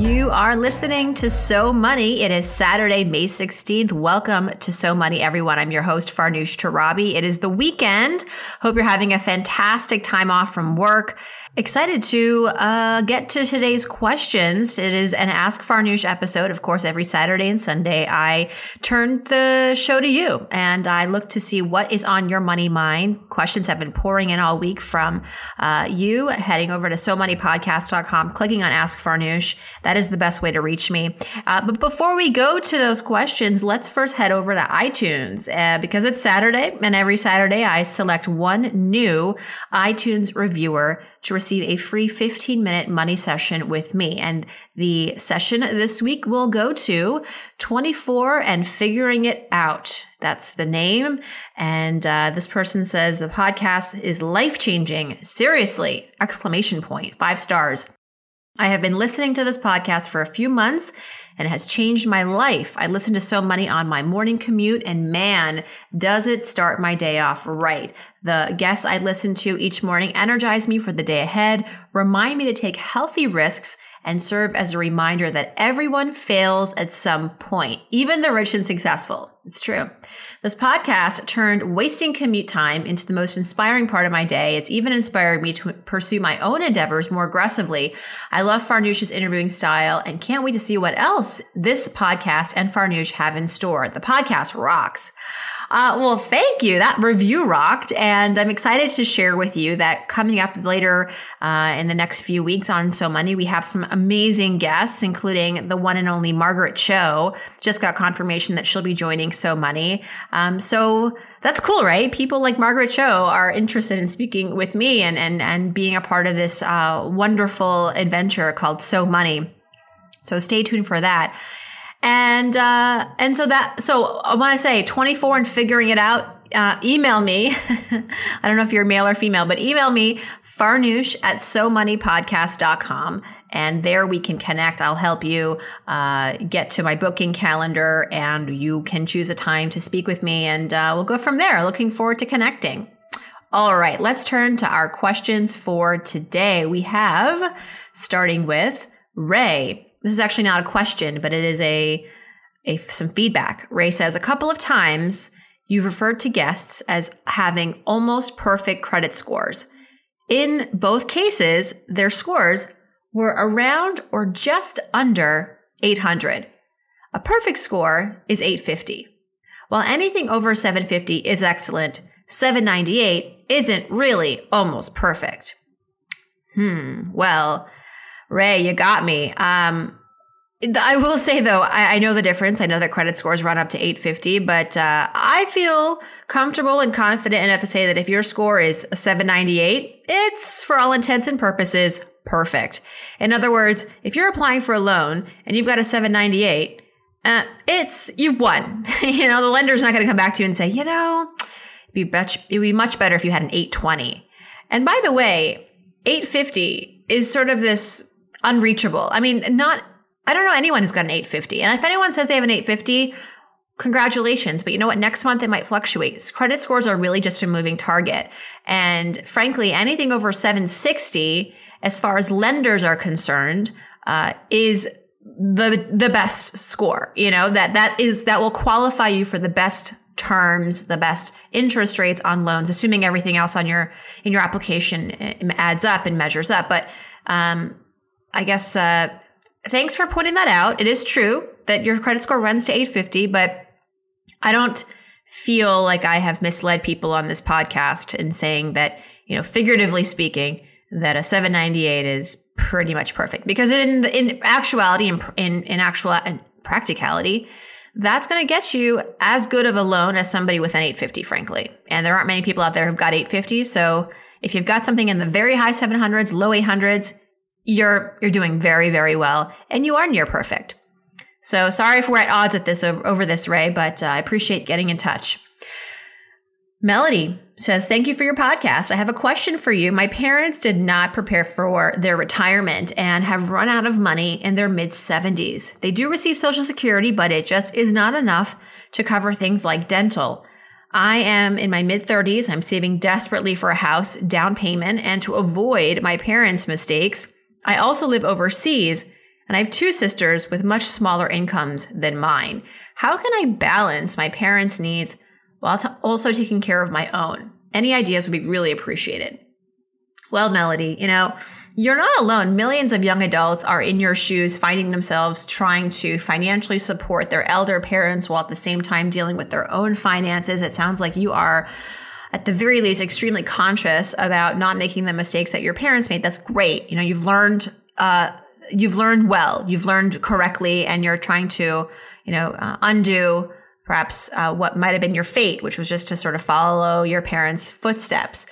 You are listening to So Money. It is Saturday, May 16th. Welcome to So Money, everyone. I'm your host, Farnoosh Torabi. It is the weekend. Hope you're having a fantastic time off from work. Excited to uh, get to today's questions. It is an Ask Farnoosh episode. Of course, every Saturday and Sunday, I turn the show to you and I look to see what is on your money mind. Questions have been pouring in all week from uh, you heading over to SoMoneyPodcast.com, clicking on Ask Farnoosh. That is the best way to reach me. Uh, but before we go to those questions, let's first head over to iTunes uh, because it's Saturday and every Saturday I select one new iTunes reviewer to receive a free 15 minute money session with me. And the session this week will go to 24 and figuring it out. That's the name. And uh, this person says the podcast is life changing. Seriously! Exclamation point. Five stars. I have been listening to this podcast for a few months and it has changed my life. I listen to So Money on my morning commute and man, does it start my day off right. The guests I listen to each morning energize me for the day ahead, remind me to take healthy risks and serve as a reminder that everyone fails at some point, even the rich and successful. It's true. This podcast turned wasting commute time into the most inspiring part of my day. It's even inspired me to pursue my own endeavors more aggressively. I love Farnoosh's interviewing style and can't wait to see what else this podcast and Farnoosh have in store. The podcast rocks. Uh, well, thank you. That review rocked. And I'm excited to share with you that coming up later uh, in the next few weeks on So Money, we have some amazing guests, including the one and only Margaret Cho. Just got confirmation that she'll be joining So Money. Um, so that's cool, right? People like Margaret Cho are interested in speaking with me and, and, and being a part of this uh, wonderful adventure called So Money. So stay tuned for that. And, uh, and so that, so I want to say 24 and figuring it out, uh, email me. I don't know if you're male or female, but email me farnoosh at somoneypodcast.com. And there we can connect. I'll help you uh, get to my booking calendar and you can choose a time to speak with me and uh, we'll go from there. Looking forward to connecting. All right, let's turn to our questions for today. We have, starting with Ray this is actually not a question, but it is a, a some feedback. Ray says a couple of times you've referred to guests as having almost perfect credit scores. In both cases, their scores were around or just under 800. A perfect score is 850. While anything over 750 is excellent, 798 isn't really almost perfect. Hmm, well, Ray, you got me. Um, I will say though, I, I, know the difference. I know that credit scores run up to 850, but uh, I feel comfortable and confident enough to say that if your score is 798, it's for all intents and purposes perfect. In other words, if you're applying for a loan and you've got a 798, uh, it's you've won. you know, the lender's not going to come back to you and say, you know, it'd be much it'd be much better if you had an 820. And by the way, 850 is sort of this unreachable. I mean, not, I don't know anyone who's got an 850. And if anyone says they have an 850, congratulations. But you know what? Next month it might fluctuate. Credit scores are really just a moving target. And frankly, anything over 760, as far as lenders are concerned, uh, is the the best score. You know that that is that will qualify you for the best terms, the best interest rates on loans, assuming everything else on your in your application eh, adds up and measures up. But um, I guess, uh, thanks for pointing that out. It is true that your credit score runs to 850, but I don't feel like I have misled people on this podcast in saying that, you know, figuratively speaking, that a 798 is pretty much perfect because in in actuality in in, in actual in practicality that's going to get you as good of a loan as somebody with an 850 frankly and there aren't many people out there who've got 850 so If you've got something in the very high 700s, low 800s, you're you're doing very very well and you are near perfect. So sorry if we're at odds at this over, this Ray, but uh, I appreciate getting in touch. Melody says, Thank you for your podcast. I have a question for you. My parents did not prepare for their retirement and have run out of money in their mid 70s. They do receive Social Security, but it just is not enough to cover things like dental. I am in my mid 30s. I'm saving desperately for a house down payment and to avoid my parents' mistakes. I also live overseas and I have two sisters with much smaller incomes than mine. How can I balance my parents' needs while t- also taking care of my own? Any ideas would be really appreciated. Well, Melody, you know, you're not alone. Millions of young adults are in your shoes, finding themselves trying to financially support their elder parents while at the same time dealing with their own finances. It sounds like you are at the very least extremely conscious about not making the mistakes that your parents made that's great you know you've learned uh, you've learned well you've learned correctly and you're trying to you know uh, undo perhaps uh, what might have been your fate, which was just to sort of follow your parents' footsteps.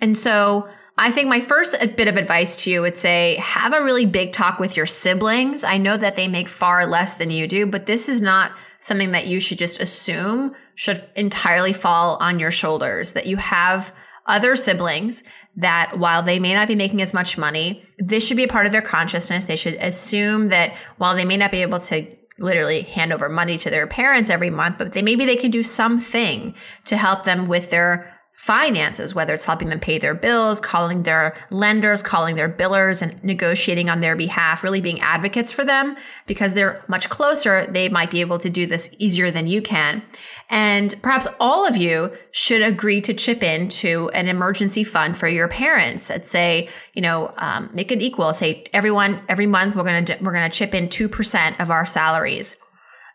And so I think my first bit of advice to you would say have a really big talk with your siblings. I know that they make far less than you do, but this is not something that you should just assume should entirely fall on your shoulders, that you have other siblings that while they may not be making as much money, this should be a part of their consciousness. They should assume that while they may not be able to literally hand over money to their parents every month, but they maybe they can do something to help them with their finances, whether it's helping them pay their bills, calling their lenders, calling their billers and negotiating on their behalf, really being advocates for them because they're much closer. They might be able to do this easier than you can. And perhaps all of you should agree to chip in to an emergency fund for your parents. Let's say, you know, um, make it equal. Say everyone, every month we're going to, we're going to chip in 2% of our salaries.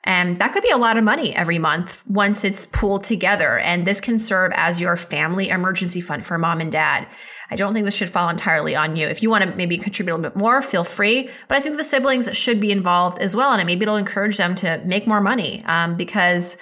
And that could be a lot of money every month once it's pooled together. And this can serve as your family emergency fund for mom and dad. I don't think this should fall entirely on you. If you want to maybe contribute a little bit more, feel free. But I think the siblings should be involved as well. And maybe it'll encourage them to make more money um, because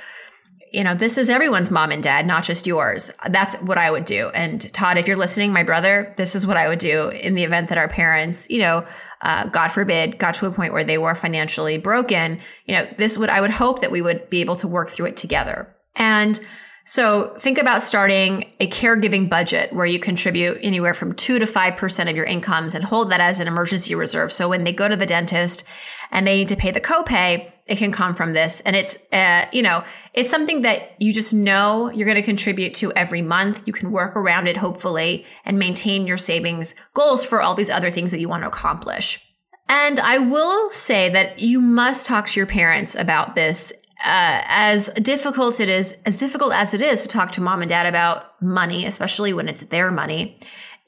you know, this is everyone's mom and dad, not just yours. That's what I would do. And Todd, if you're listening, my brother, this is what I would do in the event that our parents, you know, uh, God forbid, got to a point where they were financially broken. You know, this would, I would hope that we would be able to work through it together. And so think about starting a caregiving budget where you contribute anywhere from two to 5% of your incomes and hold that as an emergency reserve. So when they go to the dentist and they need to pay the copay, it can come from this. And it's, uh, you know, it's something that you just know you're going to contribute to every month. You can work around it, hopefully, and maintain your savings goals for all these other things that you want to accomplish. And I will say that you must talk to your parents about this uh, as difficult it is, as difficult as it is to talk to mom and dad about money, especially when it's their money,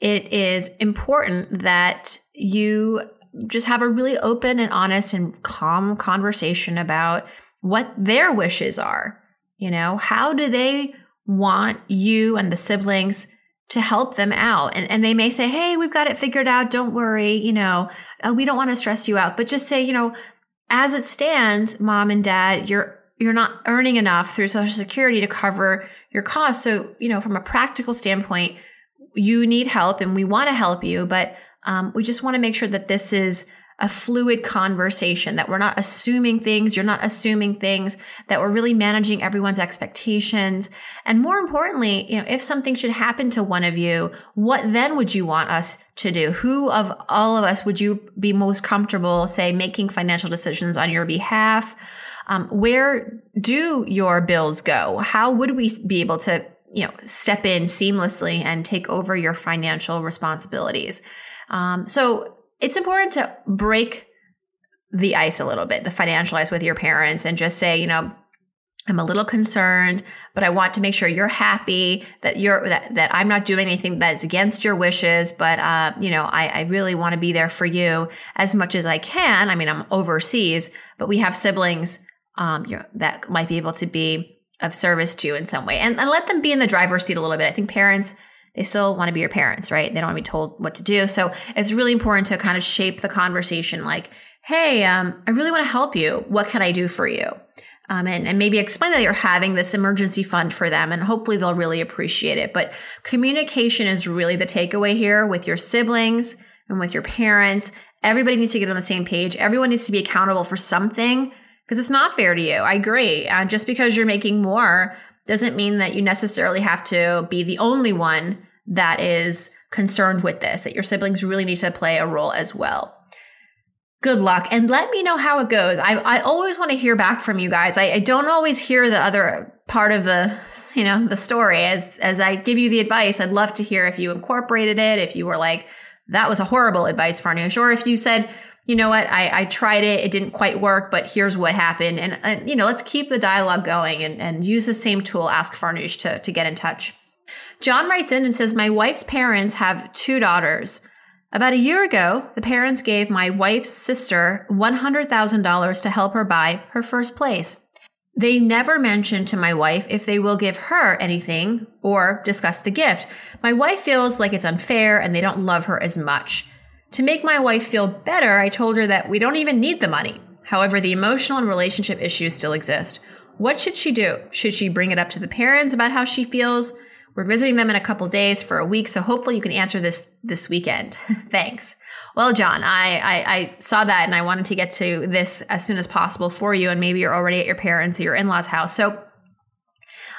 it is important that you just have a really open and honest and calm conversation about what their wishes are. You know, how do they want you and the siblings to help them out? And, and they may say, Hey, we've got it figured out. Don't worry. You know, uh, we don't want to stress you out, but just say, you know, as it stands, mom and dad, you're you're not earning enough through social security to cover your costs. So, you know, from a practical standpoint, you need help and we want to help you, but um, we just want to make sure that this is a fluid conversation, that we're not assuming things, you're not assuming things, that we're really managing everyone's expectations. And more importantly, you know, if something should happen to one of you, what then would you want us to do? Who of all of us would you be most comfortable, say, making financial decisions on your behalf? Um, where do your bills go? How would we be able to, you know, step in seamlessly and take over your financial responsibilities? Um, so it's important to break the ice a little bit, the financial ice with your parents and just say, you know, I'm a little concerned, but I want to make sure you're happy that you're that, that I'm not doing anything that's against your wishes. But uh, you know, I, I really want to be there for you as much as I can. I mean, I'm overseas, but we have siblings um, that might be able to be of service to you in some way, and, and let them be in the driver's seat a little bit. I think parents they still want to be your parents, right? They don't want to be told what to do. So it's really important to kind of shape the conversation like, hey, um, I really want to help you. What can I do for you? Um, and, and maybe explain that you're having this emergency fund for them and hopefully they'll really appreciate it. But communication is really the takeaway here with your siblings and with your parents. Everybody needs to get on the same page. Everyone needs to be accountable for something because it's not fair to you. I agree. Just because you're making more doesn't mean that you necessarily have to be the only one that is concerned with this, that your siblings really need to play a role as well. Good luck and let me know how it goes. I, I always want to hear back from you guys. I, I don't always hear the other part of the, you know, the story as, as I give you the advice. I'd love to hear if you incorporated it, if you were like, that was a horrible advice, Farnoosh, or if you said, you know what, I, I tried it, it didn't quite work, but here's what happened. And, and you know, let's keep the dialogue going and, and use the same tool, Ask Farnoosh, to, to get in touch. John writes in and says, My wife's parents have two daughters. About a year ago, the parents gave my wife's sister $100,000 to help her buy her first place. They never mention to my wife if they will give her anything or discuss the gift. My wife feels like it's unfair and they don't love her as much. To make my wife feel better, I told her that we don't even need the money. However, the emotional and relationship issues still exist. What should she do? Should she bring it up to the parents about how she feels? We're visiting them in a couple days for a week, so hopefully you can answer this this weekend. Thanks. Well, John, I, I, I saw that and I wanted to get to this as soon as possible for you, and maybe you're already at your parents' or your in-laws' house. So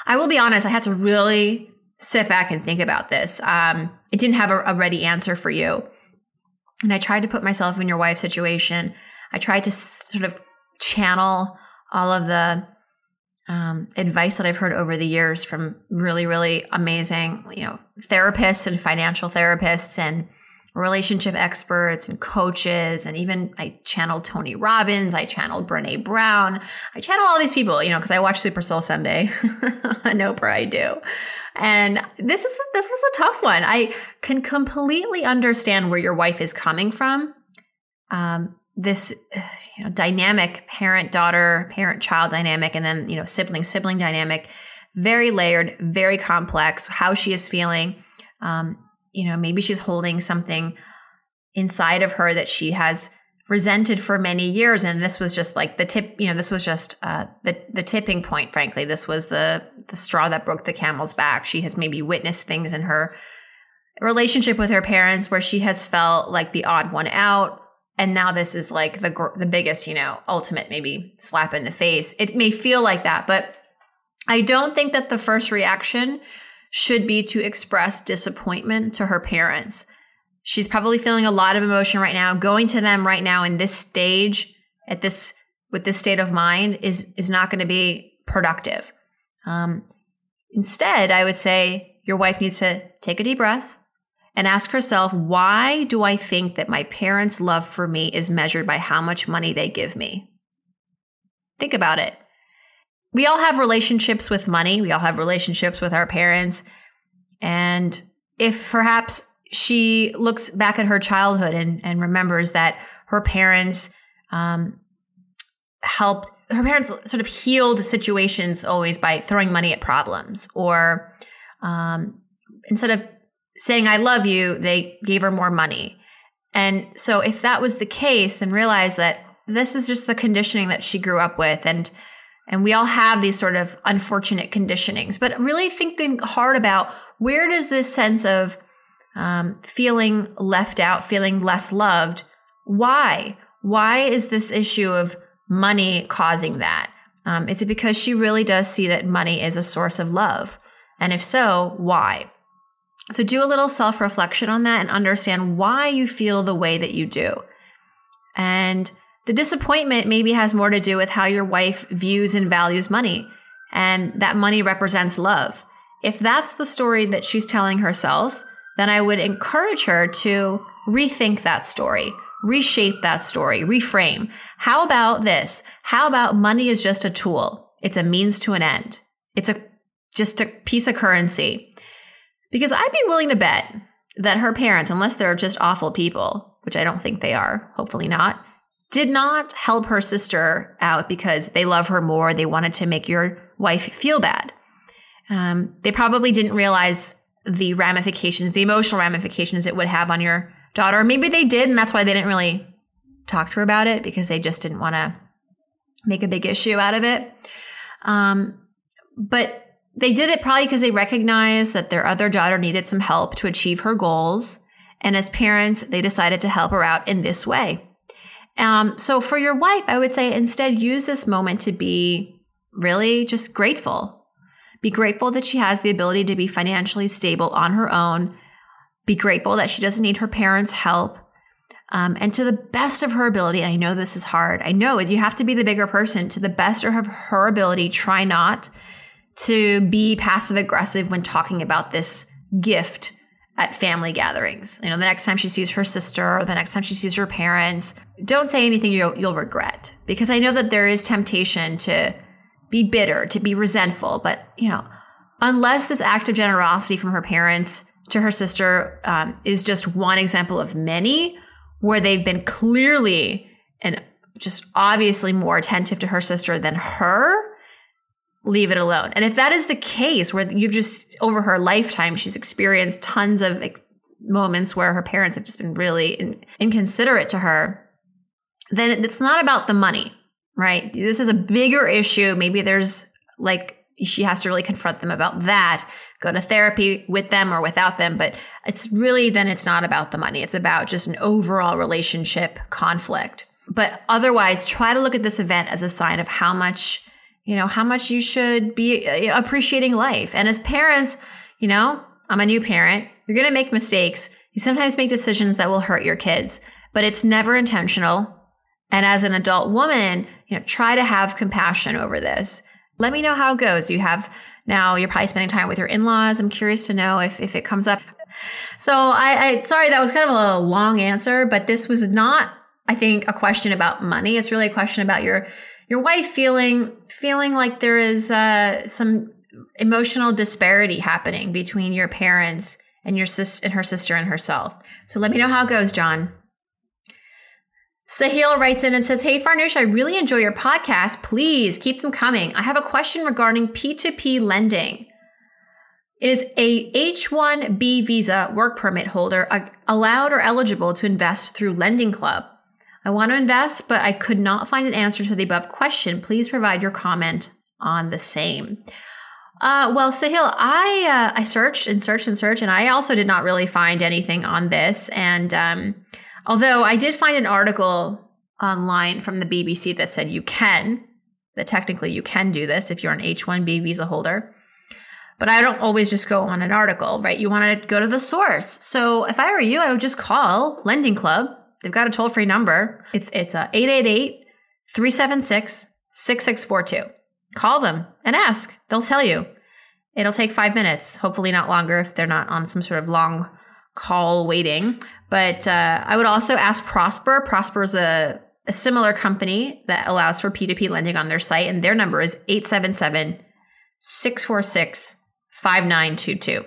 I will be honest, I had to really sit back and think about this. Um, I didn't have a, a ready answer for you. And I tried to put myself in your wife's situation. I tried to sort of channel all of the um, advice that I've heard over the years from really, really amazing, you know, therapists and financial therapists and relationship experts and coaches. And even I channeled Tony Robbins. I channeled Brene Brown. I channel all these people, you know, because I watch Super Soul Sunday on Oprah. I do. And this is this was a tough one. I can completely understand where your wife is coming from. Um, this you know, dynamic parent daughter, parent child dynamic, and then you know sibling sibling dynamic, very layered, very complex. How she is feeling. Um, you know, maybe she's holding something inside of her that she has resented for many years and this was just like the tip you know this was just uh, the the tipping point frankly this was the the straw that broke the camel's back she has maybe witnessed things in her relationship with her parents where she has felt like the odd one out and now this is like the the biggest you know ultimate maybe slap in the face it may feel like that but i don't think that the first reaction should be to express disappointment to her parents She's probably feeling a lot of emotion right now. Going to them right now in this stage, at this with this state of mind, is is not going to be productive. Um, instead, I would say your wife needs to take a deep breath and ask herself, why do I think that my parents' love for me is measured by how much money they give me? Think about it. We all have relationships with money. We all have relationships with our parents. And if perhaps she looks back at her childhood and, and remembers that her parents um, helped her parents sort of healed situations always by throwing money at problems or um, instead of saying i love you they gave her more money and so if that was the case then realize that this is just the conditioning that she grew up with and and we all have these sort of unfortunate conditionings but really thinking hard about where does this sense of um, feeling left out, feeling less loved. Why? Why is this issue of money causing that? Um, is it because she really does see that money is a source of love? And if so, why? So do a little self reflection on that and understand why you feel the way that you do. And the disappointment maybe has more to do with how your wife views and values money, and that money represents love. If that's the story that she's telling herself, then I would encourage her to rethink that story, reshape that story, reframe. How about this? How about money is just a tool? It's a means to an end. It's a just a piece of currency. Because I'd be willing to bet that her parents, unless they're just awful people, which I don't think they are, hopefully not, did not help her sister out because they love her more. They wanted to make your wife feel bad. Um, they probably didn't realize the ramifications, the emotional ramifications it would have on your daughter. Maybe they did, and that's why they didn't really talk to her about it because they just didn't want to make a big issue out of it. Um, but they did it probably because they recognized that their other daughter needed some help to achieve her goals. And as parents, they decided to help her out in this way. Um, so for your wife, I would say instead use this moment to be really just grateful. Be grateful that she has the ability to be financially stable on her own. Be grateful that she doesn't need her parents' help. Um, and to the best of her ability, I know this is hard. I know you have to be the bigger person. To the best of her ability, try not to be passive aggressive when talking about this gift at family gatherings. You know, the next time she sees her sister the next time she sees her parents, don't say anything you'll, you'll regret because I know that there is temptation to be bitter, to be resentful. But, you know, unless this act of generosity from her parents to her sister um, is just one example of many where they've been clearly and just obviously more attentive to her sister than her, leave it alone. And if that is the case, where you've just over her lifetime, she's experienced tons of moments where her parents have just been really in, inconsiderate to her, then it's not about the money, right? This is a bigger issue. Maybe there's like, she has to really confront them about that, go to therapy with them or without them. But it's really, then it's not about the money. It's about just an overall relationship conflict. But otherwise, try to look at this event as a sign of how much you know, how much you should be uh, appreciating life. And as parents, you know, I'm a new parent. You're going to make mistakes. You sometimes make decisions that will hurt your kids, but it's never intentional. And as an adult woman, you know, try to have compassion over this. Let me know how it goes. You have now you're probably spending time with your in-laws. I'm curious to know if, if it comes up. So I, I sorry that was kind of a long answer, but this was not, I think, a question about money. It's really a question about your your wife feeling feeling like there is uh, some emotional disparity happening between your parents and your sis and her sister and herself. So let me know how it goes, John. Sahil writes in and says, Hey Farnoosh, I really enjoy your podcast. Please keep them coming. I have a question regarding P2P lending. Is a H1B visa work permit holder allowed or eligible to invest through Lending Club? I want to invest, but I could not find an answer to the above question. Please provide your comment on the same. Uh, well, Sahil, I uh, I searched and searched and searched, and I also did not really find anything on this. And um, although I did find an article online from the BBC that said you can, that technically you can do this if you're an H-1B visa holder. But I don't always just go on an article, right? You want to go to the source. So if I were you, I would just call Lending Club They've got a toll free number. It's it's a 888 376 6642. Call them and ask. They'll tell you. It'll take five minutes, hopefully not longer if they're not on some sort of long call waiting. But uh, I would also ask Prosper. Prosper is a, a similar company that allows for P2P lending on their site, and their number is 877 646 5922.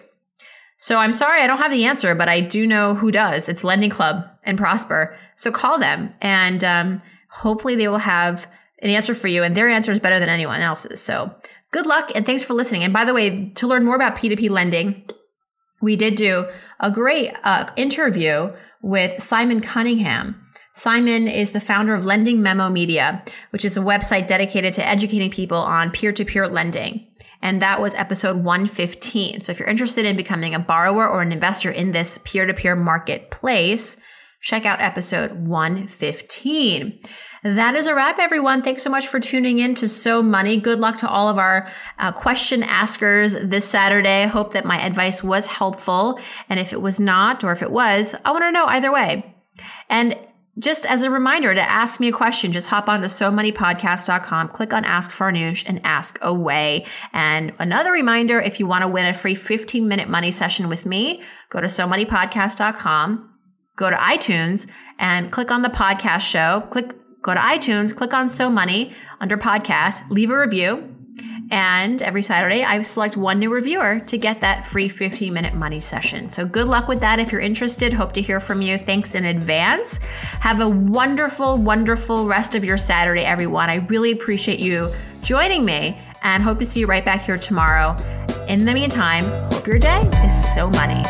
So I'm sorry, I don't have the answer, but I do know who does. It's Lending Club and Prosper. So call them and um, hopefully they will have an answer for you. And their answer is better than anyone else's. So good luck and thanks for listening. And by the way, to learn more about P2P lending, we did do a great uh, interview with Simon Cunningham. Simon is the founder of Lending Memo Media, which is a website dedicated to educating people on peer to peer lending and that was episode 115. So if you're interested in becoming a borrower or an investor in this peer to peer marketplace, check out episode 115. That is a wrap, everyone. Thanks so much for tuning in to So Money. Good luck to all of our uh, question askers this Saturday. Hope that my advice was helpful. And if it was not, or if it was, I want to know either way. And just as a reminder to ask me a question, just hop on to SoMoneyPodcast.com, click on Ask Farnoosh and ask away. And another reminder, if you want to win a free 15 minute money session with me, go to SoMoneyPodcast.com, go to iTunes and click on the podcast show, click, go to iTunes, click on So Money under podcast, leave a review and every Saturday, I select one new reviewer to get that free 15 minute money session. So good luck with that. If you're interested, hope to hear from you. Thanks in advance. Have a wonderful, wonderful rest of your Saturday, everyone. I really appreciate you joining me and hope to see you right back here tomorrow. In the meantime, hope your day is so money.